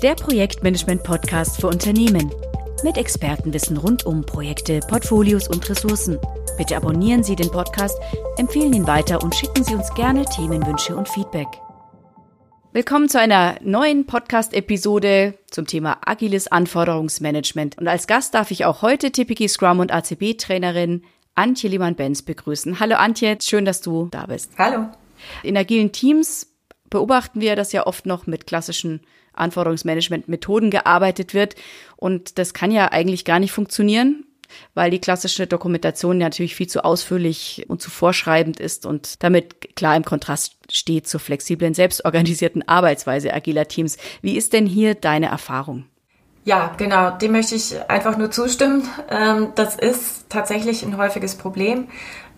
der Projektmanagement-Podcast für Unternehmen. Mit Expertenwissen rund um Projekte, Portfolios und Ressourcen. Bitte abonnieren Sie den Podcast, empfehlen ihn weiter und schicken Sie uns gerne Themenwünsche und Feedback. Willkommen zu einer neuen Podcast-Episode zum Thema agiles Anforderungsmanagement. Und als Gast darf ich auch heute TPG Scrum und ACB-Trainerin Antje Lehmann-Benz begrüßen. Hallo Antje, schön, dass du da bist. Hallo. In agilen Teams beobachten wir, dass ja oft noch mit klassischen Anforderungsmanagement-Methoden gearbeitet wird. Und das kann ja eigentlich gar nicht funktionieren, weil die klassische Dokumentation natürlich viel zu ausführlich und zu vorschreibend ist und damit klar im Kontrast steht zur flexiblen, selbstorganisierten Arbeitsweise agiler Teams. Wie ist denn hier deine Erfahrung? Ja, genau, dem möchte ich einfach nur zustimmen. Ähm, das ist tatsächlich ein häufiges Problem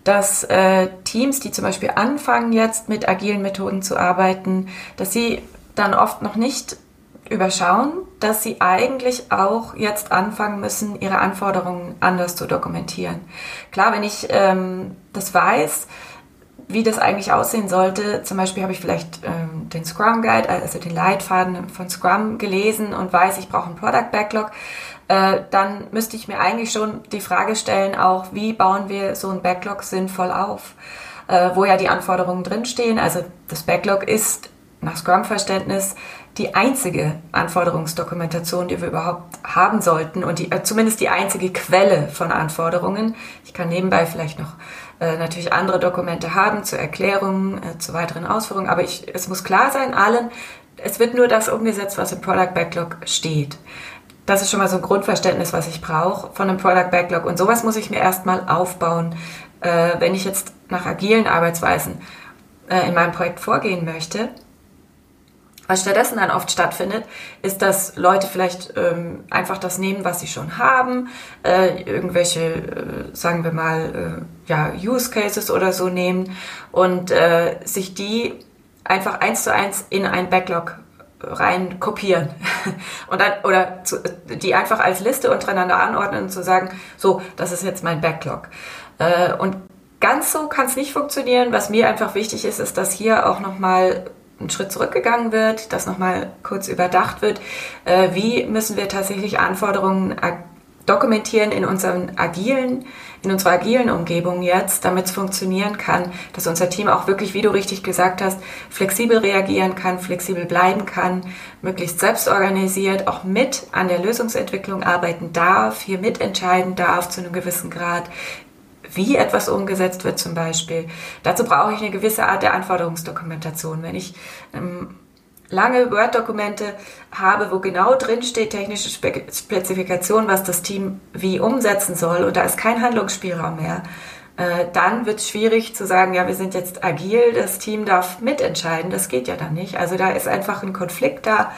dass äh, Teams, die zum Beispiel anfangen jetzt mit agilen Methoden zu arbeiten, dass sie dann oft noch nicht überschauen, dass sie eigentlich auch jetzt anfangen müssen, ihre Anforderungen anders zu dokumentieren. Klar, wenn ich ähm, das weiß, wie das eigentlich aussehen sollte, zum Beispiel habe ich vielleicht ähm, den Scrum Guide, also den Leitfaden von Scrum gelesen und weiß, ich brauche einen Product Backlog, äh, dann müsste ich mir eigentlich schon die Frage stellen, auch wie bauen wir so ein Backlog sinnvoll auf, äh, wo ja die Anforderungen drinstehen. Also das Backlog ist nach Scrum-Verständnis die einzige Anforderungsdokumentation, die wir überhaupt haben sollten und die, äh, zumindest die einzige Quelle von Anforderungen. Ich kann nebenbei vielleicht noch äh, natürlich andere Dokumente haben zur Erklärung, äh, zu weiteren Ausführungen, aber ich, es muss klar sein allen, es wird nur das umgesetzt, was im Product Backlog steht. Das ist schon mal so ein Grundverständnis, was ich brauche von einem Product Backlog. Und sowas muss ich mir erstmal aufbauen, äh, wenn ich jetzt nach agilen Arbeitsweisen in meinem Projekt vorgehen möchte. Was stattdessen dann oft stattfindet, ist, dass Leute vielleicht ähm, einfach das nehmen, was sie schon haben, äh, irgendwelche, äh, sagen wir mal, äh, ja, Use Cases oder so nehmen und äh, sich die einfach eins zu eins in ein Backlog rein kopieren und dann oder zu, die einfach als Liste untereinander anordnen und zu sagen, so, das ist jetzt mein Backlog. Äh, und ganz so kann es nicht funktionieren. Was mir einfach wichtig ist, ist, dass hier auch nochmal ein Schritt zurückgegangen wird, dass nochmal kurz überdacht wird, äh, wie müssen wir tatsächlich Anforderungen dokumentieren in unseren agilen, in unserer agilen Umgebung jetzt, damit es funktionieren kann, dass unser Team auch wirklich, wie du richtig gesagt hast, flexibel reagieren kann, flexibel bleiben kann, möglichst selbst organisiert, auch mit an der Lösungsentwicklung arbeiten darf, hier mitentscheiden darf zu einem gewissen Grad, wie etwas umgesetzt wird zum Beispiel. Dazu brauche ich eine gewisse Art der Anforderungsdokumentation. Wenn ich ähm, lange Word-Dokumente habe, wo genau drin steht technische Spe Spezifikation, was das Team wie umsetzen soll und da ist kein Handlungsspielraum mehr, äh, dann wird es schwierig zu sagen, ja, wir sind jetzt agil, das Team darf mitentscheiden. Das geht ja dann nicht. Also da ist einfach ein Konflikt da,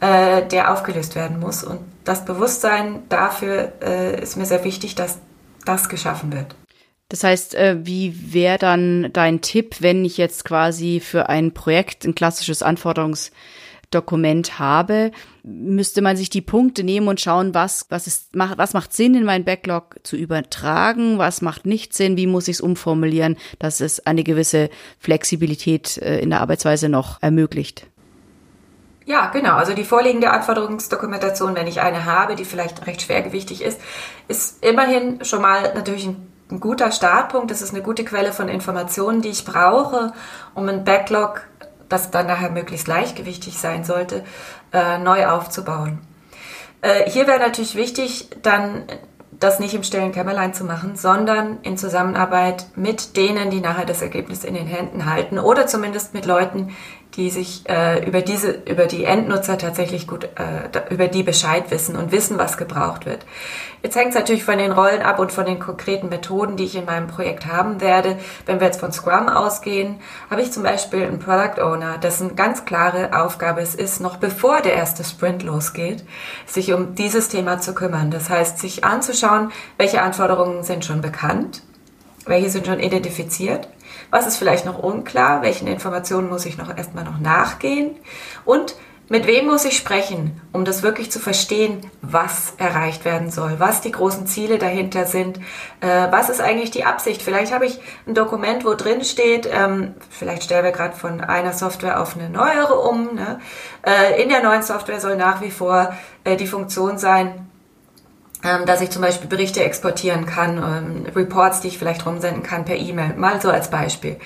äh, der aufgelöst werden muss. Und das Bewusstsein dafür äh, ist mir sehr wichtig, dass das geschaffen wird. Das heißt, äh, wie wäre dann dein Tipp, wenn ich jetzt quasi für ein Projekt ein klassisches Anforderungsdokument habe, müsste man sich die Punkte nehmen und schauen, was, was, ist, was macht Sinn in meinen Backlog zu übertragen, was macht nicht Sinn, wie muss ich es umformulieren, dass es eine gewisse Flexibilität äh, in der Arbeitsweise noch ermöglicht. Ja, genau. Also die vorliegende Anforderungsdokumentation, wenn ich eine habe, die vielleicht recht schwergewichtig ist, ist immerhin schon mal natürlich ein ein guter Startpunkt. Das ist eine gute Quelle von Informationen, die ich brauche, um ein Backlog, das dann nachher möglichst leichtgewichtig sein sollte, äh, neu aufzubauen. Äh, hier wäre natürlich wichtig, dann das nicht im stillen Kämmerlein zu machen, sondern in Zusammenarbeit mit denen, die nachher das Ergebnis in den Händen halten oder zumindest mit Leuten, die sich äh, über diese, über die Endnutzer tatsächlich gut, äh, über die Bescheid wissen und wissen, was gebraucht wird. Jetzt hängt es natürlich von den Rollen ab und von den konkreten Methoden, die ich in meinem Projekt haben werde. Wenn wir jetzt von Scrum ausgehen, habe ich zum Beispiel einen Product Owner, dessen ganz klare Aufgabe es ist, noch bevor der erste Sprint losgeht, sich um dieses Thema zu kümmern. Das heißt, sich anzuschauen, welche Anforderungen sind schon bekannt, welche sind schon identifiziert was ist vielleicht noch unklar? Welchen Informationen muss ich noch erstmal noch nachgehen? Und mit wem muss ich sprechen, um das wirklich zu verstehen, was erreicht werden soll, was die großen Ziele dahinter sind, äh, was ist eigentlich die Absicht. Vielleicht habe ich ein Dokument, wo drin steht, ähm, vielleicht stellen wir gerade von einer Software auf eine neuere um. Ne? Äh, in der neuen Software soll nach wie vor äh, die Funktion sein, ähm, dass ich zum Beispiel Berichte exportieren kann, ähm, Reports, die ich vielleicht rumsenden kann per E-Mail, mal so als Beispiel.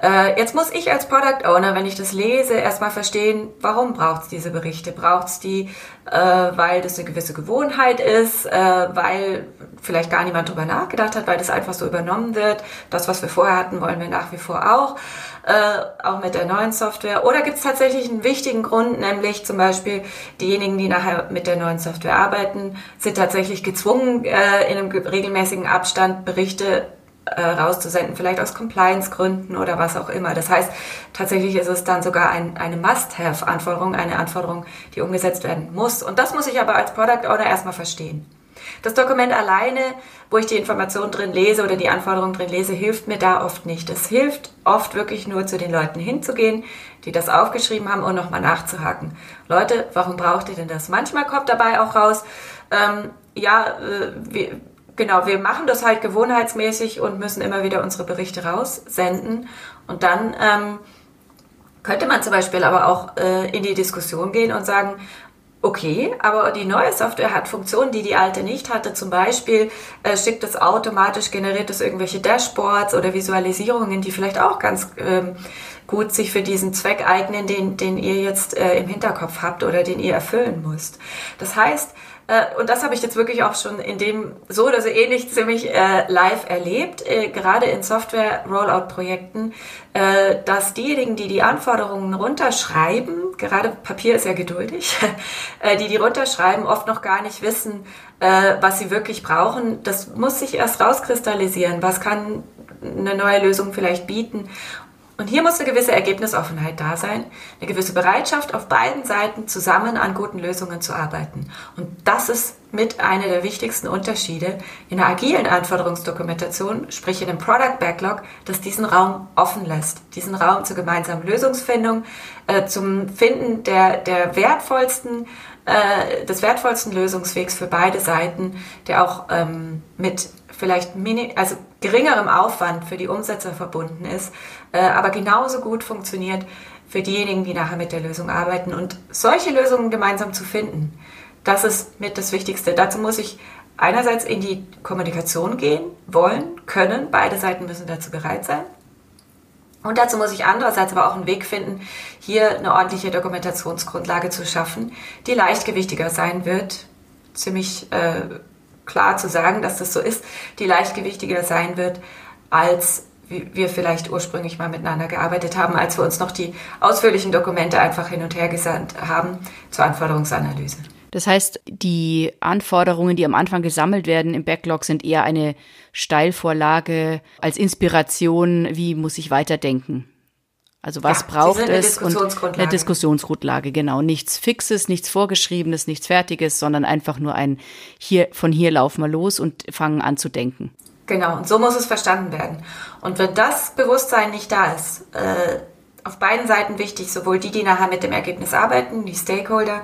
Äh, jetzt muss ich als Product Owner, wenn ich das lese, erstmal verstehen, warum braucht es diese Berichte? Braucht es die, äh, weil das eine gewisse Gewohnheit ist, äh, weil vielleicht gar niemand drüber nachgedacht hat, weil das einfach so übernommen wird. Das, was wir vorher hatten, wollen wir nach wie vor auch, äh, auch mit der neuen Software. Oder gibt es tatsächlich einen wichtigen Grund, nämlich zum Beispiel diejenigen, die nachher mit der neuen Software arbeiten, sind tatsächlich gezwungen, äh, in einem regelmäßigen Abstand Berichte äh, rauszusenden, vielleicht aus Compliance-Gründen oder was auch immer. Das heißt, tatsächlich ist es dann sogar ein, eine Must-Have-Anforderung, eine Anforderung, die umgesetzt werden muss. Und das muss ich aber als Product Owner erstmal verstehen. Das Dokument alleine, wo ich die Informationen drin lese oder die Anforderungen drin lese, hilft mir da oft nicht. Es hilft oft wirklich nur zu den Leuten hinzugehen, die das aufgeschrieben haben und nochmal nachzuhaken. Leute, warum braucht ihr denn das? Manchmal kommt dabei auch raus, ähm, ja, äh, wir, genau, wir machen das halt gewohnheitsmäßig und müssen immer wieder unsere Berichte raussenden. Und dann ähm, könnte man zum Beispiel aber auch äh, in die Diskussion gehen und sagen, okay, aber die neue Software hat Funktionen, die die alte nicht hatte. Zum Beispiel äh, schickt es automatisch, generiert es irgendwelche Dashboards oder Visualisierungen, die vielleicht auch ganz ähm, gut sich für diesen Zweck eignen, den, den ihr jetzt äh, im Hinterkopf habt oder den ihr erfüllen müsst. Das heißt, äh, und das habe ich jetzt wirklich auch schon in dem so oder so ähnlich ziemlich äh, live erlebt, äh, gerade in Software-Rollout-Projekten, äh, dass diejenigen, die die Anforderungen runterschreiben, gerade Papier ist ja geduldig, äh, die die runterschreiben, oft noch gar nicht wissen, was sie wirklich brauchen. Das muss sich erst rauskristallisieren. Was kann eine neue Lösung vielleicht bieten? Und hier muss eine gewisse Ergebnisoffenheit da sein, eine gewisse Bereitschaft auf beiden Seiten zusammen an guten Lösungen zu arbeiten. Und das ist mit einer der wichtigsten Unterschiede in der agilen Anforderungsdokumentation, sprich in einem Product Backlog, das diesen Raum offen lässt, diesen Raum zur gemeinsamen Lösungsfindung, äh, zum Finden der, der wertvollsten, äh, des wertvollsten Lösungswegs für beide Seiten, der auch ähm, mit vielleicht mini, also geringerem Aufwand für die Umsetzer verbunden ist, aber genauso gut funktioniert für diejenigen, die nachher mit der Lösung arbeiten. Und solche Lösungen gemeinsam zu finden, das ist mit das Wichtigste. Dazu muss ich einerseits in die Kommunikation gehen, wollen, können. Beide Seiten müssen dazu bereit sein. Und dazu muss ich andererseits aber auch einen Weg finden, hier eine ordentliche Dokumentationsgrundlage zu schaffen, die leichtgewichtiger sein wird, ziemlich äh, klar zu sagen, dass das so ist, die leichtgewichtiger sein wird, als wir vielleicht ursprünglich mal miteinander gearbeitet haben, als wir uns noch die ausführlichen Dokumente einfach hin und her gesandt haben zur Anforderungsanalyse. Das heißt, die Anforderungen, die am Anfang gesammelt werden im Backlog, sind eher eine Steilvorlage als Inspiration, wie muss ich weiterdenken. Also was ja, braucht es und eine Diskussionsgrundlage, genau. Nichts Fixes, nichts Vorgeschriebenes, nichts Fertiges, sondern einfach nur ein hier, von hier laufen wir los und fangen an zu denken. Genau, und so muss es verstanden werden. Und wenn das Bewusstsein nicht da ist, äh, auf beiden Seiten wichtig, sowohl die, die nachher mit dem Ergebnis arbeiten, die Stakeholder,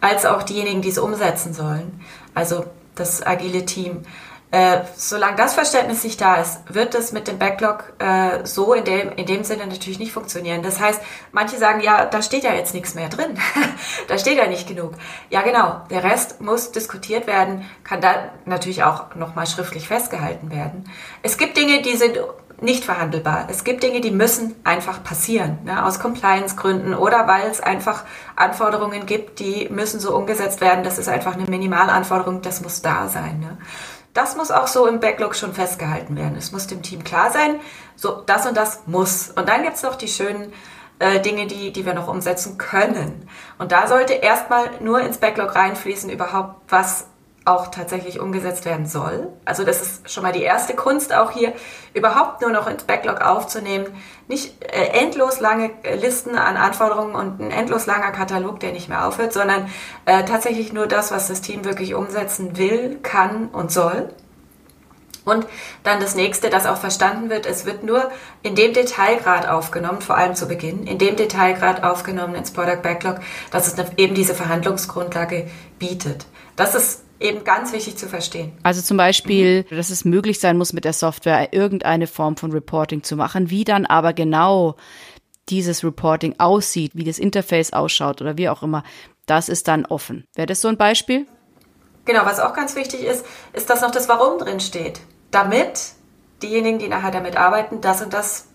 als auch diejenigen, die es umsetzen sollen, also das agile Team, äh, solange das Verständnis nicht da ist, wird es mit dem Backlog äh, so in dem, in dem Sinne natürlich nicht funktionieren. Das heißt, manche sagen, ja, da steht ja jetzt nichts mehr drin. da steht ja nicht genug. Ja, genau. Der Rest muss diskutiert werden, kann da natürlich auch nochmal schriftlich festgehalten werden. Es gibt Dinge, die sind nicht verhandelbar. Es gibt Dinge, die müssen einfach passieren, ne, aus Compliance-Gründen oder weil es einfach Anforderungen gibt, die müssen so umgesetzt werden. Das ist einfach eine Minimalanforderung, das muss da sein. Ne. Das muss auch so im Backlog schon festgehalten werden. Es muss dem Team klar sein, so das und das muss. Und dann gibt's noch die schönen äh, Dinge, die, die wir noch umsetzen können. Und da sollte erstmal nur ins Backlog reinfließen, überhaupt was auch tatsächlich umgesetzt werden soll. Also das ist schon mal die erste Kunst auch hier, überhaupt nur noch ins Backlog aufzunehmen. Nicht äh, endlos lange äh, Listen an Anforderungen und ein endlos langer Katalog, der nicht mehr aufhört, sondern äh, tatsächlich nur das, was das Team wirklich umsetzen will, kann und soll. Und dann das nächste, das auch verstanden wird, es wird nur in dem Detailgrad aufgenommen, vor allem zu Beginn, in dem Detailgrad aufgenommen ins Product Backlog, dass es eben diese Verhandlungsgrundlage bietet. Das ist eben ganz wichtig zu verstehen. Also zum Beispiel, dass es möglich sein muss, mit der Software irgendeine Form von Reporting zu machen, wie dann aber genau dieses Reporting aussieht, wie das Interface ausschaut oder wie auch immer, das ist dann offen. Wäre das so ein Beispiel? Genau, was auch ganz wichtig ist, ist, dass noch das Warum drin steht. Damit diejenigen, die nachher damit arbeiten, das und das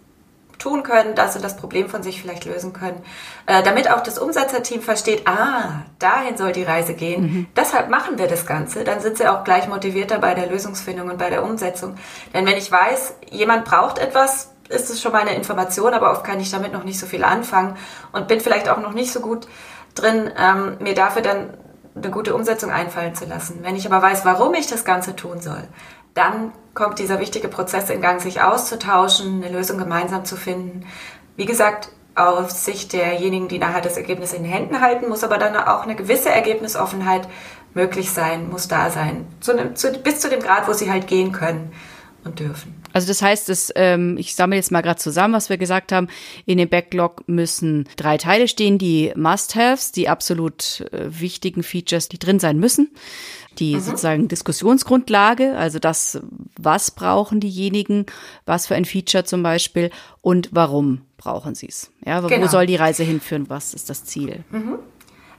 tun können, das und das Problem von sich vielleicht lösen können. Äh, damit auch das Umsetzerteam versteht, ah, dahin soll die Reise gehen. Mhm. Deshalb machen wir das Ganze. Dann sind sie auch gleich motivierter bei der Lösungsfindung und bei der Umsetzung. Denn wenn ich weiß, jemand braucht etwas, ist es schon mal eine Information, aber oft kann ich damit noch nicht so viel anfangen und bin vielleicht auch noch nicht so gut drin, ähm, mir dafür dann eine gute Umsetzung einfallen zu lassen. Wenn ich aber weiß, warum ich das Ganze tun soll, dann kommt dieser wichtige Prozess in Gang, sich auszutauschen, eine Lösung gemeinsam zu finden. Wie gesagt, aus Sicht derjenigen, die nachher das Ergebnis in den Händen halten, muss aber dann auch eine gewisse Ergebnisoffenheit möglich sein, muss da sein, zu, zu, bis zu dem Grad, wo sie halt gehen können und dürfen. Also das heißt, dass, ähm, ich sammle jetzt mal gerade zusammen, was wir gesagt haben. In dem Backlog müssen drei Teile stehen, die Must-Haves, die absolut äh, wichtigen Features, die drin sein müssen. Die mhm. sozusagen Diskussionsgrundlage, also das, was brauchen diejenigen, was für ein Feature zum Beispiel und warum brauchen sie es. Ja, genau. wo soll die Reise hinführen? Was ist das Ziel? Mhm.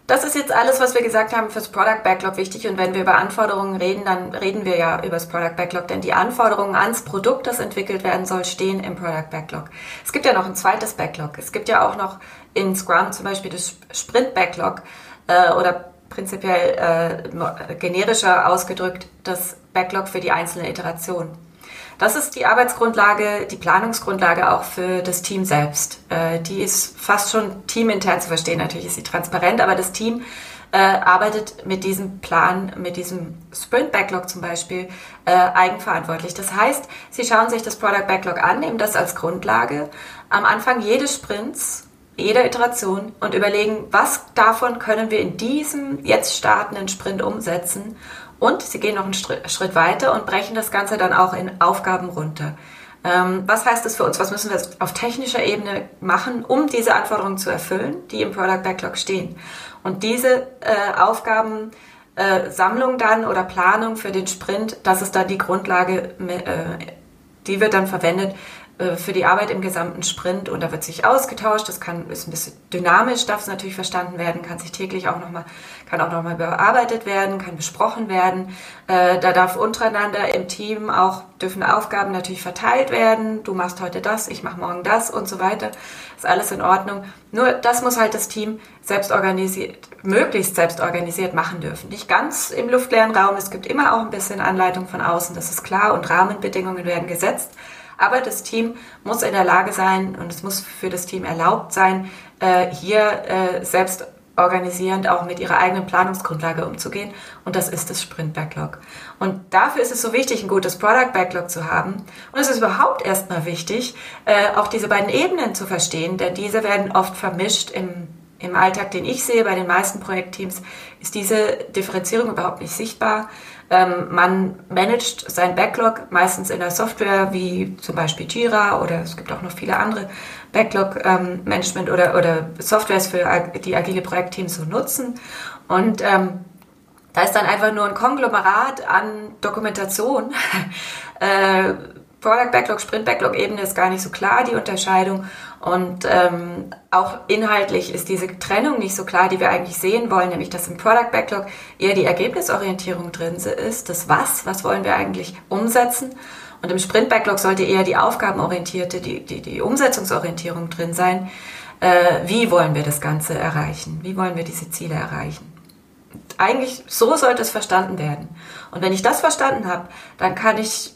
Das ist jetzt alles, was wir gesagt haben fürs Product Backlog wichtig. Und wenn wir über Anforderungen reden, dann reden wir ja über das Product Backlog, denn die Anforderungen ans Produkt, das entwickelt werden soll, stehen im Product Backlog. Es gibt ja noch ein zweites Backlog. Es gibt ja auch noch in Scrum zum Beispiel das Sprint Backlog äh, oder prinzipiell äh, generischer ausgedrückt das Backlog für die einzelne Iteration. Das ist die Arbeitsgrundlage, die Planungsgrundlage auch für das Team selbst. Äh, die ist fast schon teamintern zu verstehen. Natürlich ist sie transparent, aber das Team äh, arbeitet mit diesem Plan, mit diesem Sprint Backlog zum Beispiel, äh, eigenverantwortlich. Das heißt, sie schauen sich das Product Backlog an, nehmen das als Grundlage am Anfang jedes Sprints, jeder Iteration und überlegen, was davon können wir in diesem jetzt startenden Sprint umsetzen und sie gehen noch einen Schritt weiter und brechen das Ganze dann auch in Aufgaben runter. Ähm, was heißt das für uns? Was müssen wir auf technischer Ebene machen, um diese Anforderungen zu erfüllen, die im Product Backlog stehen? Und diese äh, Aufgaben äh, Sammlung dann oder Planung für den Sprint, das ist dann die Grundlage, äh, die wird dann verwendet für die Arbeit im gesamten Sprint und da wird sich ausgetauscht. Das kann ist ein bisschen dynamisch, darf es natürlich verstanden werden, kann sich täglich auch noch mal, kann auch nochmal bearbeitet werden, kann besprochen werden. Äh, da darf untereinander im Team auch dürfen Aufgaben natürlich verteilt werden. Du machst heute das, ich mache morgen das und so weiter. Ist alles in Ordnung. Nur das muss halt das Team selbst organisiert, möglichst selbst organisiert machen dürfen. Nicht ganz im luftleeren Raum. Es gibt immer auch ein bisschen Anleitung von außen. Das ist klar und Rahmenbedingungen werden gesetzt. Aber das Team muss in der Lage sein und es muss für das Team erlaubt sein, äh, hier äh, selbst organisierend auch mit ihrer eigenen Planungsgrundlage umzugehen. Und das ist das Sprint Backlog. Und dafür ist es so wichtig, ein gutes Product Backlog zu haben. Und es ist überhaupt erstmal wichtig, äh, auch diese beiden Ebenen zu verstehen, denn diese werden oft vermischt im, im Alltag, den ich sehe bei den meisten Projektteams, ist diese Differenzierung überhaupt nicht sichtbar. Ähm, man managt sein Backlog meistens in der Software wie zum Beispiel Jira oder es gibt auch noch viele andere Backlog-Management ähm, oder, oder Softwares für die agile Projektteams so nutzen. Und ähm, da ist dann einfach nur ein Konglomerat an Dokumentation. äh, Product Backlog, Sprint Backlog Ebene ist gar nicht so klar, die Unterscheidung. Und ähm, auch inhaltlich ist diese Trennung nicht so klar, die wir eigentlich sehen wollen, nämlich dass im Product Backlog eher die Ergebnisorientierung drin ist, das Was, was wollen wir eigentlich umsetzen. Und im Sprint Backlog sollte eher die aufgabenorientierte, die, die, die Umsetzungsorientierung drin sein. Äh, wie wollen wir das Ganze erreichen? Wie wollen wir diese Ziele erreichen? eigentlich so sollte es verstanden werden. Und wenn ich das verstanden habe, dann kann ich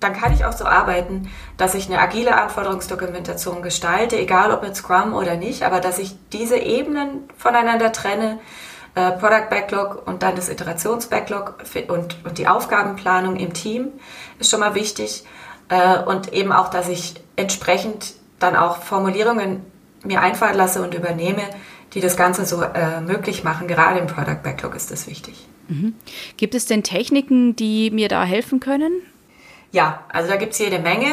dann kann ich auch so arbeiten, dass ich eine agile Anforderungsdokumentation gestalte, egal ob mit Scrum oder nicht, aber dass ich diese Ebenen voneinander trenne, äh, Product Backlog und dann das Iterationsbacklog und, und die Aufgabenplanung im Team ist schon mal wichtig äh, und eben auch, dass ich entsprechend dann auch Formulierungen mir einfallen lasse und übernehme, die das Ganze so äh, möglich machen. Gerade im Product Backlog ist das wichtig. Mhm. Gibt es denn Techniken, die mir da helfen können? Ja, also da gibt's jede Menge.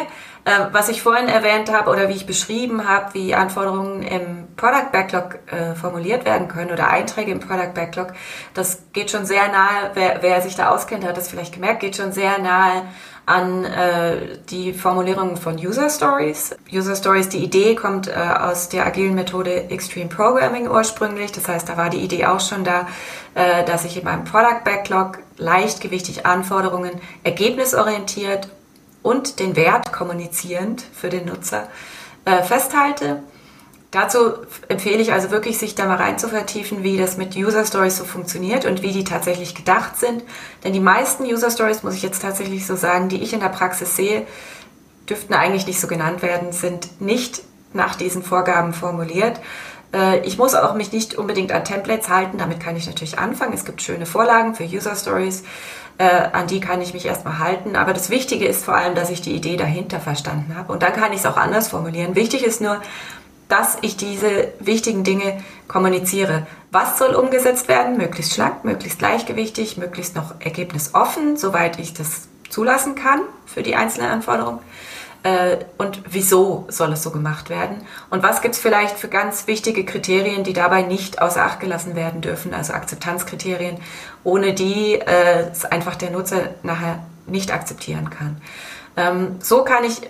Äh, was ich vorhin erwähnt habe oder wie ich beschrieben habe, wie Anforderungen im Product Backlog äh, formuliert werden können oder Einträge im Product Backlog, das geht schon sehr nahe, wer, wer sich da auskennt, hat das vielleicht gemerkt, geht schon sehr nahe an äh, die Formulierung von User Stories. User Stories, die Idee kommt äh, aus der agilen Methode Extreme Programming ursprünglich. Das heißt, da war die Idee auch schon da, äh, dass ich in meinem Product Backlog leichtgewichtig Anforderungen ergebnisorientiert und den Wert kommunizierend für den Nutzer äh, festhalte. Dazu empfehle ich also wirklich, sich da mal rein zu vertiefen, wie das mit User Stories so funktioniert und wie die tatsächlich gedacht sind. Denn die meisten User Stories, muss ich jetzt tatsächlich so sagen, die ich in der Praxis sehe, dürften eigentlich nicht so genannt werden, sind nicht nach diesen Vorgaben formuliert. Äh, ich muss auch mich nicht unbedingt an Templates halten, damit kann ich natürlich anfangen. Es gibt schöne Vorlagen für User Stories äh, an die kann ich mich erstmal halten. Aber das Wichtige ist vor allem, dass ich die Idee dahinter verstanden habe. Und dann kann ich es auch anders formulieren. Wichtig ist nur, dass ich diese wichtigen Dinge kommuniziere. Was soll umgesetzt werden? Möglichst schlank, möglichst gleichgewichtig, möglichst noch ergebnisoffen, soweit ich das zulassen kann für die einzelnen Anforderungen äh, und wieso soll es so gemacht werden und was gibt es vielleicht für ganz wichtige Kriterien, die dabei nicht außer Acht gelassen werden dürfen, also Akzeptanzkriterien, ohne die äh, es einfach der Nutzer nachher nicht akzeptieren kann. Ähm, so kann ich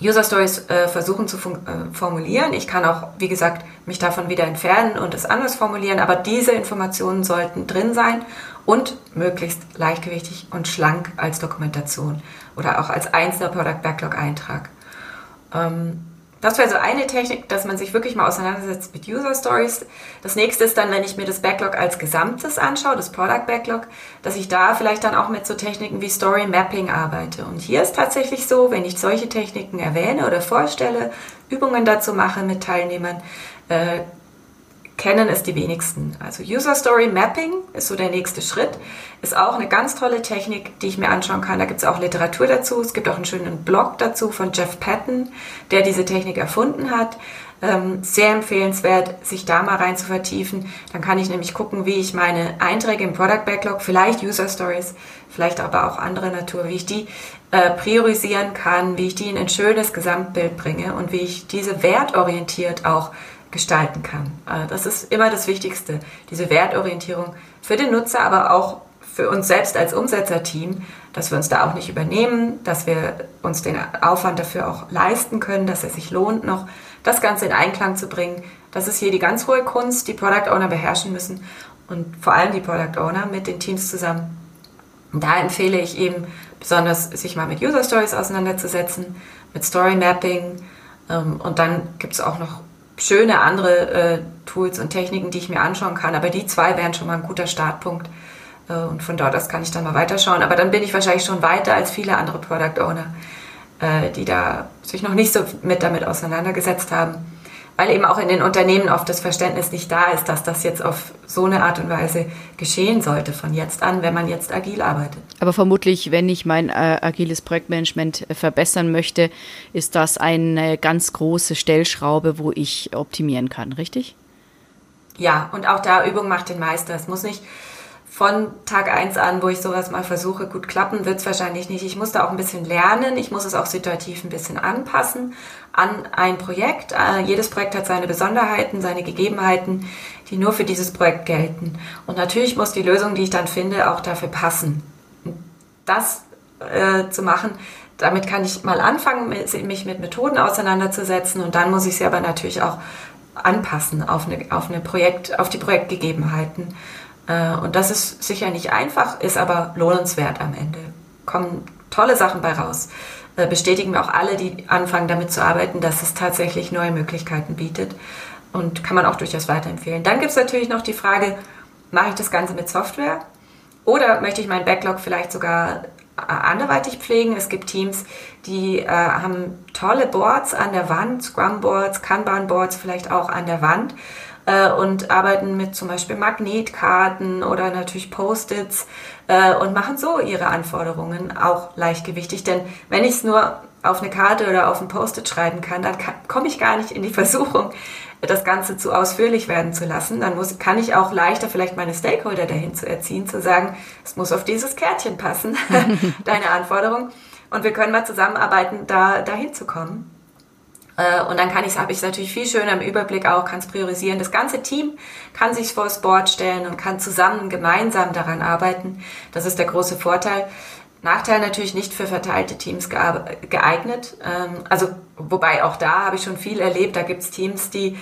User Stories äh, versuchen zu äh, formulieren. Ich kann auch, wie gesagt, mich davon wieder entfernen und es anders formulieren, aber diese Informationen sollten drin sein und möglichst leichtgewichtig und schlank als Dokumentation oder auch als einzelner Product Backlog Eintrag. Ähm, das wäre so eine Technik, dass man sich wirklich mal auseinandersetzt mit User Stories. Das nächste ist dann, wenn ich mir das Backlog als Gesamtes anschaue, das Product Backlog, dass ich da vielleicht dann auch mit so Techniken wie Story Mapping arbeite. Und hier ist tatsächlich so, wenn ich solche Techniken erwähne oder vorstelle, Übungen dazu mache mit Teilnehmern, äh, kennen es die wenigsten. Also User Story Mapping ist so der nächste Schritt. Ist auch eine ganz tolle Technik, die ich mir anschauen kann. Da gibt es auch Literatur dazu. Es gibt auch einen schönen Blog dazu von Jeff Patton, der diese Technik erfunden hat. Ähm, sehr empfehlenswert, sich da mal rein zu vertiefen. Dann kann ich nämlich gucken, wie ich meine Einträge im Product Backlog, vielleicht User Stories, vielleicht aber auch andere Natur, wie ich die äh, priorisieren kann, wie ich die in ein schönes Gesamtbild bringe und wie ich diese wertorientiert auch gestalten kann. Äh, das ist immer das Wichtigste, diese Wertorientierung für den Nutzer, aber auch für uns selbst als Umsetzerteam, dass wir uns da auch nicht übernehmen, dass wir uns den Aufwand dafür auch leisten können, dass es sich lohnt, noch das Ganze in Einklang zu bringen. Das ist hier die ganz hohe Kunst, die Product Owner beherrschen müssen und vor allem die Product Owner mit den Teams zusammen. Und da empfehle ich eben besonders, sich mal mit User Stories auseinanderzusetzen, mit Story Mapping ähm, und dann gibt es auch noch schöne andere äh, Tools und Techniken, die ich mir anschauen kann. Aber die zwei wären schon mal ein guter Startpunkt. Äh, und von dort aus kann ich dann mal weiterschauen. Aber dann bin ich wahrscheinlich schon weiter als viele andere Product Owner, äh, die da sich noch nicht so mit damit auseinandergesetzt haben weil eben auch in den Unternehmen oft das Verständnis nicht da ist, dass das jetzt auf so eine Art und Weise geschehen sollte von jetzt an, wenn man jetzt agil arbeitet. Aber vermutlich, wenn ich mein äh, agiles Projektmanagement äh, verbessern möchte, ist das eine ganz große Stellschraube, wo ich optimieren kann, richtig? Ja, und auch da Übung macht den Meister. Es muss nicht von Tag eins an, wo ich sowas mal versuche, gut klappen wird es wahrscheinlich nicht. Ich muss da auch ein bisschen lernen. Ich muss es auch situativ ein bisschen anpassen an ein Projekt. Äh, jedes Projekt hat seine Besonderheiten, seine Gegebenheiten, die nur für dieses Projekt gelten. Und natürlich muss die Lösung, die ich dann finde, auch dafür passen. Das äh, zu machen, damit kann ich mal anfangen, mich mit Methoden auseinanderzusetzen und dann muss ich sie aber natürlich auch anpassen auf, eine, auf, eine Projekt, auf die Projektgegebenheiten. Äh, und das ist sicher nicht einfach, ist aber lohnenswert am Ende. Kommen tolle Sachen bei raus. Äh, bestätigen wir auch alle, die anfangen damit zu arbeiten, dass es tatsächlich neue Möglichkeiten bietet und kann man auch durchaus weiterempfehlen. Dann gibt es natürlich noch die Frage, mache ich das Ganze mit Software oder möchte ich meinen Backlog vielleicht sogar äh, anderweitig pflegen. Es gibt Teams, die äh, haben tolle Boards an der Wand, Scrum-Boards, Kanban-Boards vielleicht auch an der Wand äh, und arbeiten mit zum Beispiel Magnetkarten oder natürlich Post-its äh, und machen so ihre Anforderungen auch leichtgewichtig. Denn wenn ich es nur auf eine Karte oder auf ein Post-it schreiben kann, dann komme ich gar nicht in die Versuchung, das Ganze zu ausführlich werden zu lassen. Dann muss, kann ich auch leichter vielleicht meine Stakeholder dahin zu erziehen, zu sagen, es muss auf dieses Kärtchen passen, deine Anforderung. und wir können mal zusammenarbeiten, da dahin zu kommen. Äh, und dann kann ich, habe ich es natürlich viel schöner im Überblick auch, kann es priorisieren. Das ganze Team kann sich vor das Board stellen und kann zusammen gemeinsam daran arbeiten. Das ist der große Vorteil. Nachteil natürlich nicht für verteilte Teams geeignet. Ähm, also wobei auch da habe ich schon viel erlebt. Da gibt es Teams, die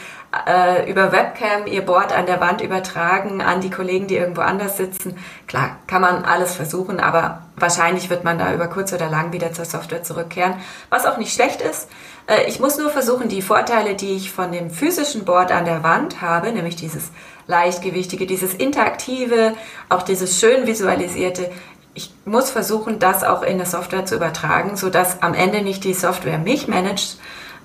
äh, über Webcam ihr Board an der Wand übertragen an die Kollegen, die irgendwo anders sitzen. Klar, kann man alles versuchen, aber wahrscheinlich wird man da über kurz oder lang wieder zur Software zurückkehren, was auch nicht schlecht ist. Äh, ich muss nur versuchen, die Vorteile, die ich von dem physischen Board an der Wand habe, nämlich dieses leichtgewichtige, dieses interaktive, auch dieses schön visualisierte, ich muss versuchen, das auch in der Software zu übertragen, so dass am Ende nicht die Software mich managt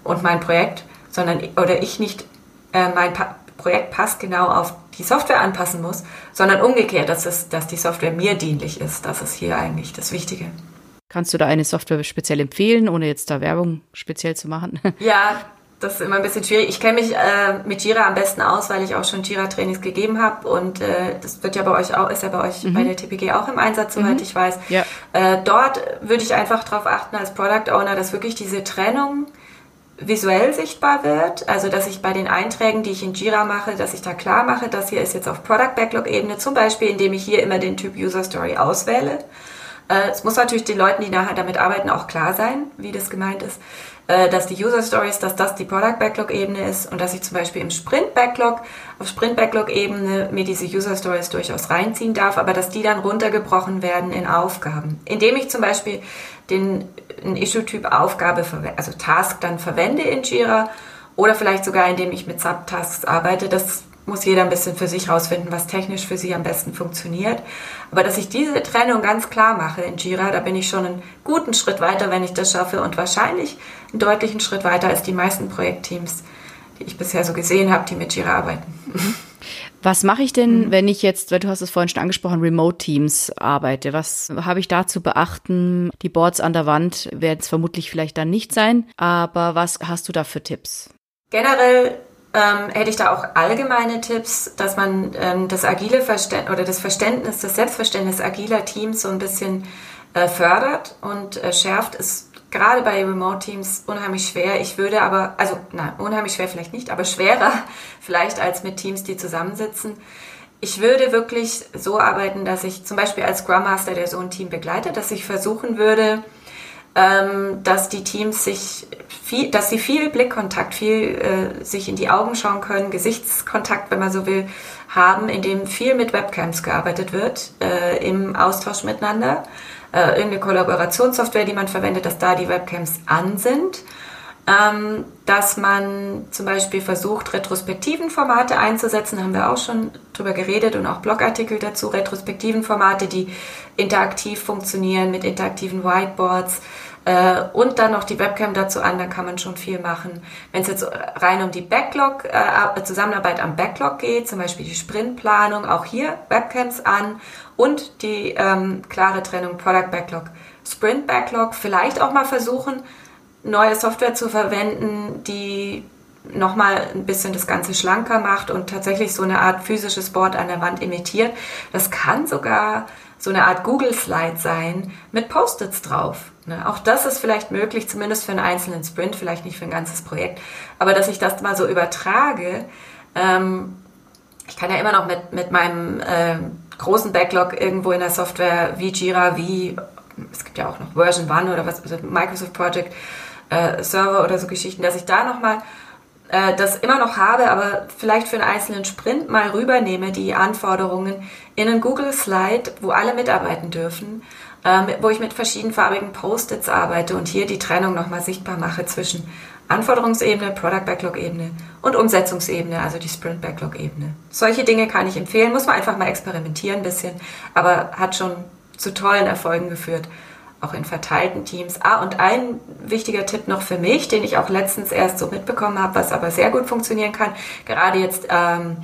und mein Projekt, sondern oder ich nicht äh, mein pa Projekt passt genau auf die Software anpassen muss, sondern umgekehrt, dass, es, dass die Software mir dienlich ist. Das ist hier eigentlich das Wichtige. Kannst du da eine Software speziell empfehlen, ohne jetzt da Werbung speziell zu machen? Ja, das ist immer ein bisschen schwierig. Ich kenne mich äh, mit Jira am besten aus, weil ich auch schon Jira-Trainings gegeben habe und äh, das wird ja bei euch auch, ist ja bei euch mhm. bei der TPG auch im Einsatz, soweit mhm. ich weiß. Ja. Äh, dort würde ich einfach darauf achten als Product Owner, dass wirklich diese Trennung visuell sichtbar wird. Also dass ich bei den Einträgen, die ich in Jira mache, dass ich da klar mache, das hier ist jetzt auf Product Backlog Ebene, zum Beispiel indem ich hier immer den Typ User Story auswähle. Äh, es muss natürlich den Leuten, die nachher damit arbeiten, auch klar sein, wie das gemeint ist. Äh, dass die User Stories, dass das die Product Backlog Ebene ist und dass ich zum Beispiel im Sprint Backlog, auf Sprint Backlog Ebene mir diese User Stories durchaus reinziehen darf, aber dass die dann runtergebrochen werden in Aufgaben. Indem ich zum Beispiel den Issue-Typ Aufgabe, also Task dann verwende in Jira oder vielleicht sogar indem ich mit Subtasks arbeite, das muss jeder ein bisschen für sich rausfinden, was technisch für sie am besten funktioniert. Aber dass ich diese Trennung ganz klar mache in Jira, da bin ich schon einen guten Schritt weiter, wenn ich das schaffe und wahrscheinlich einen deutlichen Schritt weiter als die meisten Projektteams, die ich bisher so gesehen habe, die mit Jira arbeiten. Was mache ich denn, mhm. wenn ich jetzt, weil du hast es vorhin schon angesprochen, Remote-Teams arbeite? Was habe ich da zu beachten? Die Boards an der Wand werden es vermutlich vielleicht dann nicht sein, aber was hast du da für Tipps? Generell ähm, hätte ich da auch allgemeine Tipps, dass man ähm, das agile Verständnis oder das Verständnis, das Selbstverständnis agiler Teams so ein bisschen äh, fördert und äh, schärft, ist gerade bei Remote-Teams unheimlich schwer. Ich würde aber, also nein, unheimlich schwer vielleicht nicht, aber schwerer vielleicht als mit Teams, die zusammensitzen. Ich würde wirklich so arbeiten, dass ich zum Beispiel als Scrum Master, der so ein Team begleitet, dass ich versuchen würde, ähm, dass die Teams sich viel, dass sie viel Blickkontakt, viel äh, sich in die Augen schauen können, Gesichtskontakt, wenn man so will, haben, in dem viel mit Webcams gearbeitet wird, äh, im Austausch miteinander. Äh, irgendeine Kollaborationssoftware, die man verwendet, dass da die Webcams an sind. Ähm, dass man zum Beispiel versucht, retrospektiven Formate einzusetzen, haben wir auch schon drüber geredet und auch Blogartikel dazu, retrospektiven Formate, die interaktiv funktionieren mit interaktiven Whiteboards, äh, und dann noch die Webcam dazu an, dann kann man schon viel machen. Wenn es jetzt rein um die Backlog, äh, Zusammenarbeit am Backlog geht, zum Beispiel die Sprintplanung, auch hier Webcams an und die ähm, klare Trennung Product Backlog, Sprint Backlog, vielleicht auch mal versuchen, neue Software zu verwenden, die nochmal ein bisschen das Ganze schlanker macht und tatsächlich so eine Art physisches Board an der Wand imitiert. Das kann sogar so eine Art Google Slide sein mit Post-its drauf. Ne? Auch das ist vielleicht möglich, zumindest für einen einzelnen Sprint, vielleicht nicht für ein ganzes Projekt. Aber dass ich das mal so übertrage, ähm, ich kann ja immer noch mit, mit meinem äh, großen Backlog irgendwo in der Software wie Jira, wie, es gibt ja auch noch Version 1 oder was, also Microsoft Project äh, Server oder so Geschichten, dass ich da nochmal äh, das immer noch habe, aber vielleicht für einen einzelnen Sprint mal rübernehme, die Anforderungen in einen Google Slide, wo alle mitarbeiten dürfen ähm, wo ich mit verschiedenfarbigen Post-its arbeite und hier die Trennung nochmal sichtbar mache zwischen Anforderungsebene, Product Backlog Ebene und Umsetzungsebene, also die Sprint Backlog Ebene. Solche Dinge kann ich empfehlen, muss man einfach mal experimentieren ein bisschen, aber hat schon zu tollen Erfolgen geführt, auch in verteilten Teams. Ah, und ein wichtiger Tipp noch für mich, den ich auch letztens erst so mitbekommen habe, was aber sehr gut funktionieren kann, gerade jetzt ähm,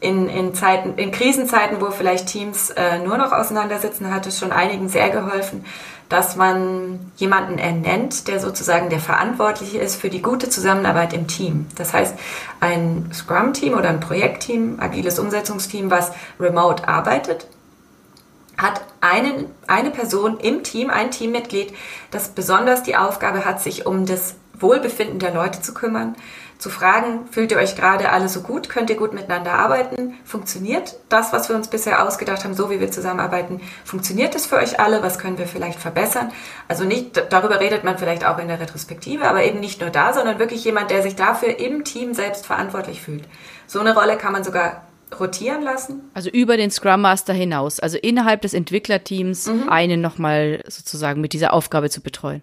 in, in Zeiten, in Krisenzeiten, wo vielleicht Teams äh, nur noch auseinandersitzen, hat es schon einigen sehr geholfen, dass man jemanden ernennt, der sozusagen der Verantwortliche ist für die gute Zusammenarbeit im Team. Das heißt, ein Scrum-Team oder ein Projektteam, agiles Umsetzungsteam, was remote arbeitet, hat einen, eine Person im Team, ein Teammitglied, das besonders die Aufgabe hat, sich um das Wohlbefinden der Leute zu kümmern, zu fragen, fühlt ihr euch gerade alle so gut? Könnt ihr gut miteinander arbeiten? Funktioniert das, was wir uns bisher ausgedacht haben, so wie wir zusammenarbeiten? Funktioniert es für euch alle? Was können wir vielleicht verbessern? Also nicht, darüber redet man vielleicht auch in der Retrospektive, aber eben nicht nur da, sondern wirklich jemand, der sich dafür im Team selbst verantwortlich fühlt. So eine Rolle kann man sogar rotieren lassen. Also über den Scrum Master hinaus, also innerhalb des Entwicklerteams mhm. einen nochmal sozusagen mit dieser Aufgabe zu betreuen.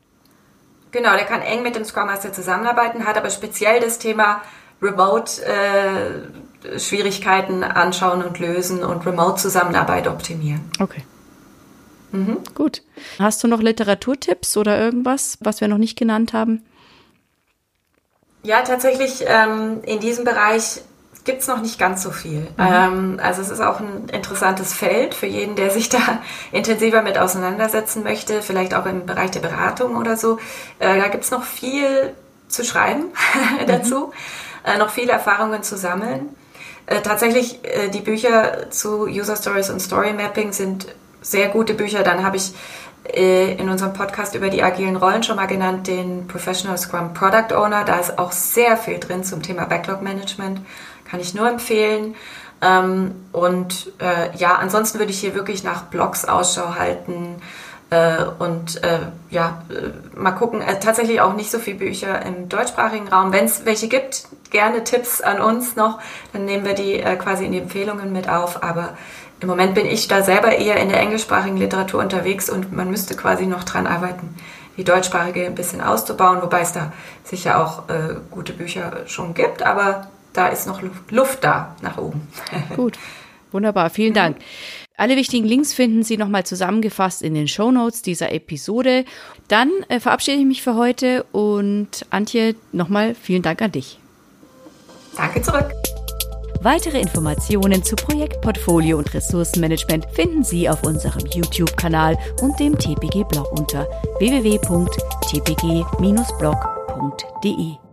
Genau, der kann eng mit dem Scrum Master zusammenarbeiten, hat aber speziell das Thema Remote-Schwierigkeiten äh, anschauen und lösen und Remote-Zusammenarbeit optimieren. Okay. Mhm. Gut. Hast du noch Literaturtipps oder irgendwas, was wir noch nicht genannt haben? Ja, tatsächlich ähm, in diesem Bereich gibt es noch nicht ganz so viel. Mhm. Ähm, also es ist auch ein interessantes Feld für jeden, der sich da intensiver mit auseinandersetzen möchte, vielleicht auch im Bereich der Beratung oder so. Äh, da gibt es noch viel zu schreiben dazu, mhm. äh, noch viele Erfahrungen zu sammeln. Äh, tatsächlich, äh, die Bücher zu User Stories und Story Mapping sind sehr gute Bücher. Dann habe ich äh, in unserem Podcast über die agilen Rollen schon mal genannt, den Professional Scrum Product Owner. Da ist auch sehr viel drin zum Thema Backlog Management kann ich nur empfehlen. Ähm, und äh, ja, ansonsten würde ich hier wirklich nach Blogs Ausschau halten äh, und äh, ja, äh, mal gucken. Äh, tatsächlich auch nicht so viele Bücher im deutschsprachigen Raum. Wenn es welche gibt, gerne Tipps an uns noch, dann nehmen wir die äh, quasi in die Empfehlungen mit auf. Aber im Moment bin ich da selber eher in der englischsprachigen Literatur unterwegs und man müsste quasi noch dran arbeiten, die deutschsprachige ein bisschen auszubauen, wobei es da sicher auch gute Bücher schon gibt. Aber da ist noch Luft da nach oben. Gut, wunderbar, vielen mhm. Dank. Alle wichtigen Links finden Sie nochmal zusammengefasst in den Show Notes dieser Episode. Dann äh, verabschiede ich mich für heute und Antje, nochmal vielen Dank an dich. Danke zurück. Weitere Informationen zu Projektportfolio und Ressourcenmanagement finden Sie auf unserem YouTube-Kanal und dem TPG-Blog unter www.tpg-blog.de.